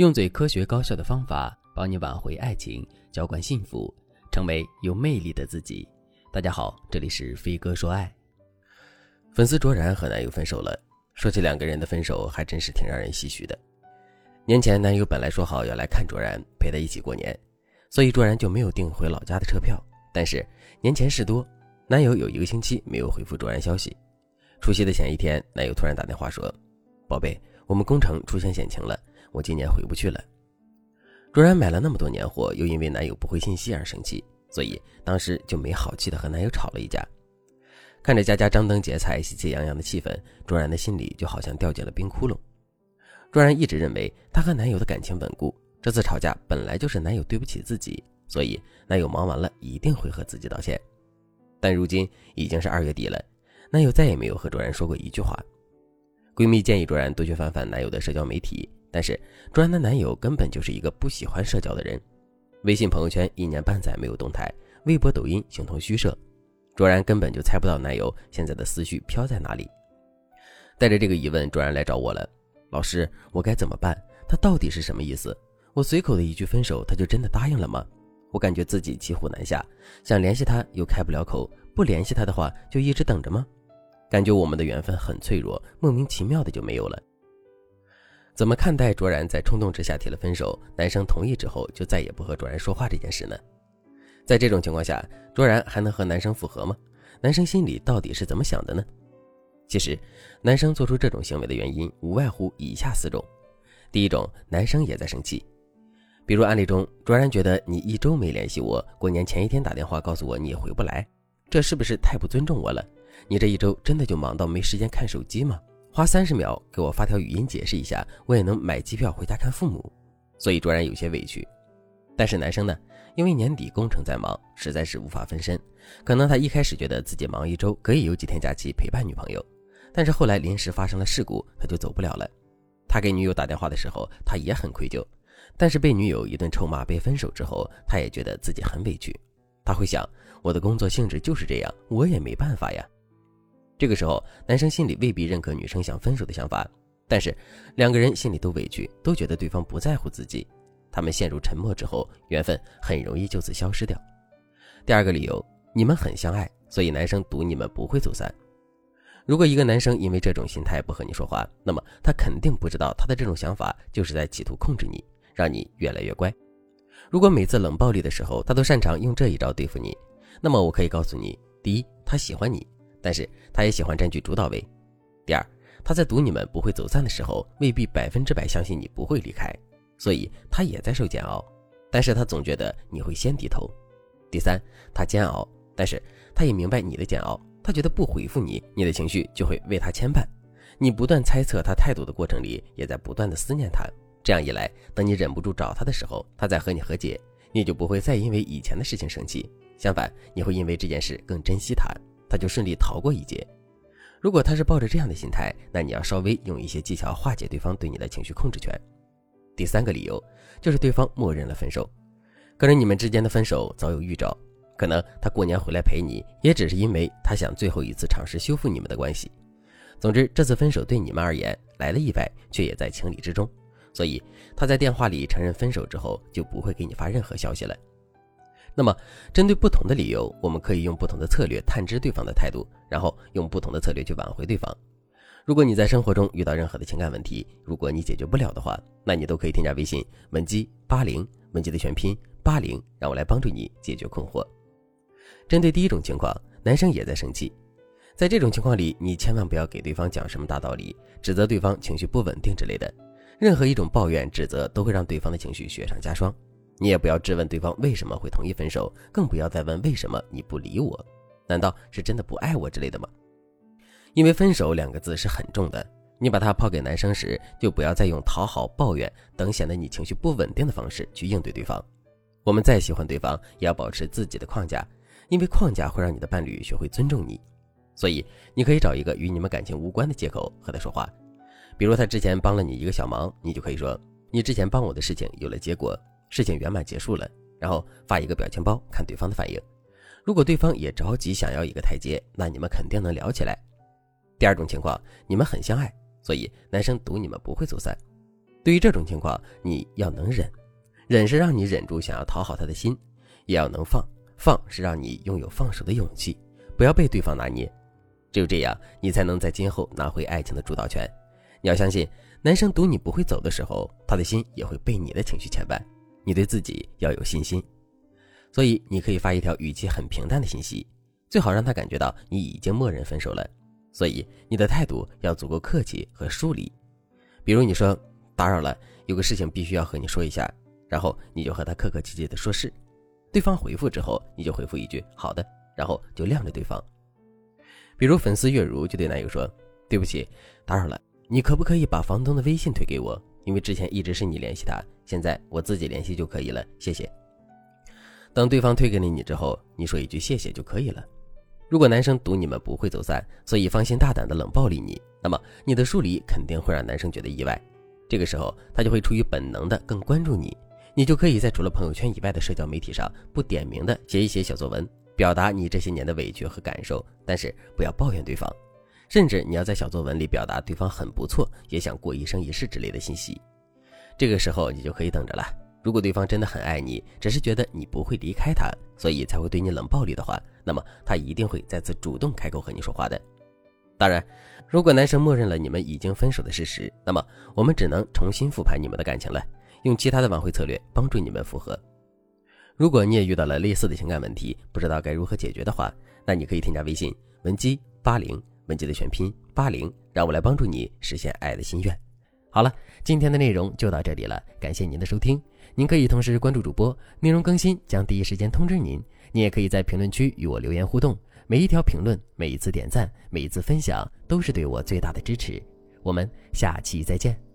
用最科学高效的方法帮你挽回爱情，浇灌幸福，成为有魅力的自己。大家好，这里是飞哥说爱。粉丝卓然和男友分手了。说起两个人的分手，还真是挺让人唏嘘的。年前，男友本来说好要来看卓然，陪她一起过年，所以卓然就没有订回老家的车票。但是年前事多，男友有一个星期没有回复卓然消息。除夕的前一天，男友突然打电话说：“宝贝，我们工程出现险情了。”我今年回不去了。卓然买了那么多年货，又因为男友不回信息而生气，所以当时就没好气的和男友吵了一架。看着家家张灯结彩、喜气洋洋的气氛，卓然的心里就好像掉进了冰窟窿。卓然一直认为她和男友的感情稳固，这次吵架本来就是男友对不起自己，所以男友忙完了一定会和自己道歉。但如今已经是二月底了，男友再也没有和卓然说过一句话。闺蜜建议卓然多去翻翻男友的社交媒体。但是卓然的男友根本就是一个不喜欢社交的人，微信朋友圈一年半载没有动态，微博、抖音形同虚设，卓然根本就猜不到男友现在的思绪飘在哪里。带着这个疑问，卓然来找我了。老师，我该怎么办？他到底是什么意思？我随口的一句分手，他就真的答应了吗？我感觉自己骑虎难下，想联系他又开不了口，不联系他的话就一直等着吗？感觉我们的缘分很脆弱，莫名其妙的就没有了。怎么看待卓然在冲动之下提了分手，男生同意之后就再也不和卓然说话这件事呢？在这种情况下，卓然还能和男生复合吗？男生心里到底是怎么想的呢？其实，男生做出这种行为的原因无外乎以下四种：第一种，男生也在生气，比如案例中，卓然觉得你一周没联系我，过年前一天打电话告诉我你也回不来，这是不是太不尊重我了？你这一周真的就忙到没时间看手机吗？花三十秒给我发条语音解释一下，我也能买机票回家看父母，所以卓然有些委屈。但是男生呢，因为年底工程在忙，实在是无法分身。可能他一开始觉得自己忙一周可以有几天假期陪伴女朋友，但是后来临时发生了事故，他就走不了了。他给女友打电话的时候，他也很愧疚，但是被女友一顿臭骂，被分手之后，他也觉得自己很委屈。他会想，我的工作性质就是这样，我也没办法呀。这个时候，男生心里未必认可女生想分手的想法，但是两个人心里都委屈，都觉得对方不在乎自己，他们陷入沉默之后，缘分很容易就此消失掉。第二个理由，你们很相爱，所以男生赌你们不会走散。如果一个男生因为这种心态不和你说话，那么他肯定不知道他的这种想法就是在企图控制你，让你越来越乖。如果每次冷暴力的时候他都擅长用这一招对付你，那么我可以告诉你，第一，他喜欢你。但是他也喜欢占据主导位。第二，他在赌你们不会走散的时候，未必百分之百相信你不会离开，所以他也在受煎熬。但是他总觉得你会先低头。第三，他煎熬，但是他也明白你的煎熬。他觉得不回复你，你的情绪就会为他牵绊。你不断猜测他态度的过程里，也在不断的思念他。这样一来，等你忍不住找他的时候，他再和你和解，你就不会再因为以前的事情生气。相反，你会因为这件事更珍惜他。他就顺利逃过一劫。如果他是抱着这样的心态，那你要稍微用一些技巧化解对方对你的情绪控制权。第三个理由就是对方默认了分手，可能你们之间的分手早有预兆，可能他过年回来陪你，也只是因为他想最后一次尝试修复你们的关系。总之，这次分手对你们而言来了意外，却也在情理之中，所以他在电话里承认分手之后，就不会给你发任何消息了。那么，针对不同的理由，我们可以用不同的策略探知对方的态度，然后用不同的策略去挽回对方。如果你在生活中遇到任何的情感问题，如果你解决不了的话，那你都可以添加微信文姬八零，文姬的全拼八零，让我来帮助你解决困惑。针对第一种情况，男生也在生气，在这种情况里，你千万不要给对方讲什么大道理，指责对方情绪不稳定之类的，任何一种抱怨、指责都会让对方的情绪雪上加霜。你也不要质问对方为什么会同意分手，更不要再问为什么你不理我，难道是真的不爱我之类的吗？因为分手两个字是很重的，你把它抛给男生时，就不要再用讨好、抱怨等显得你情绪不稳定的方式去应对对方。我们再喜欢对方，也要保持自己的框架，因为框架会让你的伴侣学会尊重你。所以，你可以找一个与你们感情无关的借口和他说话，比如他之前帮了你一个小忙，你就可以说：“你之前帮我的事情有了结果。”事情圆满结束了，然后发一个表情包，看对方的反应。如果对方也着急想要一个台阶，那你们肯定能聊起来。第二种情况，你们很相爱，所以男生赌你们不会走散。对于这种情况，你要能忍，忍是让你忍住想要讨好他的心，也要能放，放是让你拥有放手的勇气，不要被对方拿捏。只有这样，你才能在今后拿回爱情的主导权。你要相信，男生赌你不会走的时候，他的心也会被你的情绪牵绊。你对自己要有信心，所以你可以发一条语气很平淡的信息，最好让他感觉到你已经默认分手了。所以你的态度要足够客气和疏离。比如你说。打扰了，有个事情必须要和你说一下，然后你就和他客客气气的说是，对方回复之后，你就回复一句好的，然后就晾着对方。比如粉丝月如就对男友说：“对不起，打扰了，你可不可以把房东的微信推给我？因为之前一直是你联系他，现在我自己联系就可以了，谢谢。”等对方推给了你之后，你说一句谢谢就可以了。如果男生赌你们不会走散，所以放心大胆的冷暴力你，那么你的疏离肯定会让男生觉得意外。这个时候，他就会出于本能的更关注你，你就可以在除了朋友圈以外的社交媒体上不点名的写一写小作文，表达你这些年的委屈和感受，但是不要抱怨对方，甚至你要在小作文里表达对方很不错，也想过一生一世之类的信息。这个时候你就可以等着了。如果对方真的很爱你，只是觉得你不会离开他，所以才会对你冷暴力的话，那么他一定会再次主动开口和你说话的。当然，如果男生默认了你们已经分手的事实，那么我们只能重新复盘你们的感情了，用其他的挽回策略帮助你们复合。如果你也遇到了类似的情感问题，不知道该如何解决的话，那你可以添加微信文姬八零，文集的全拼八零，让我来帮助你实现爱的心愿。好了，今天的内容就到这里了，感谢您的收听。您可以同时关注主播，内容更新将第一时间通知您。您也可以在评论区与我留言互动。每一条评论，每一次点赞，每一次分享，都是对我最大的支持。我们下期再见。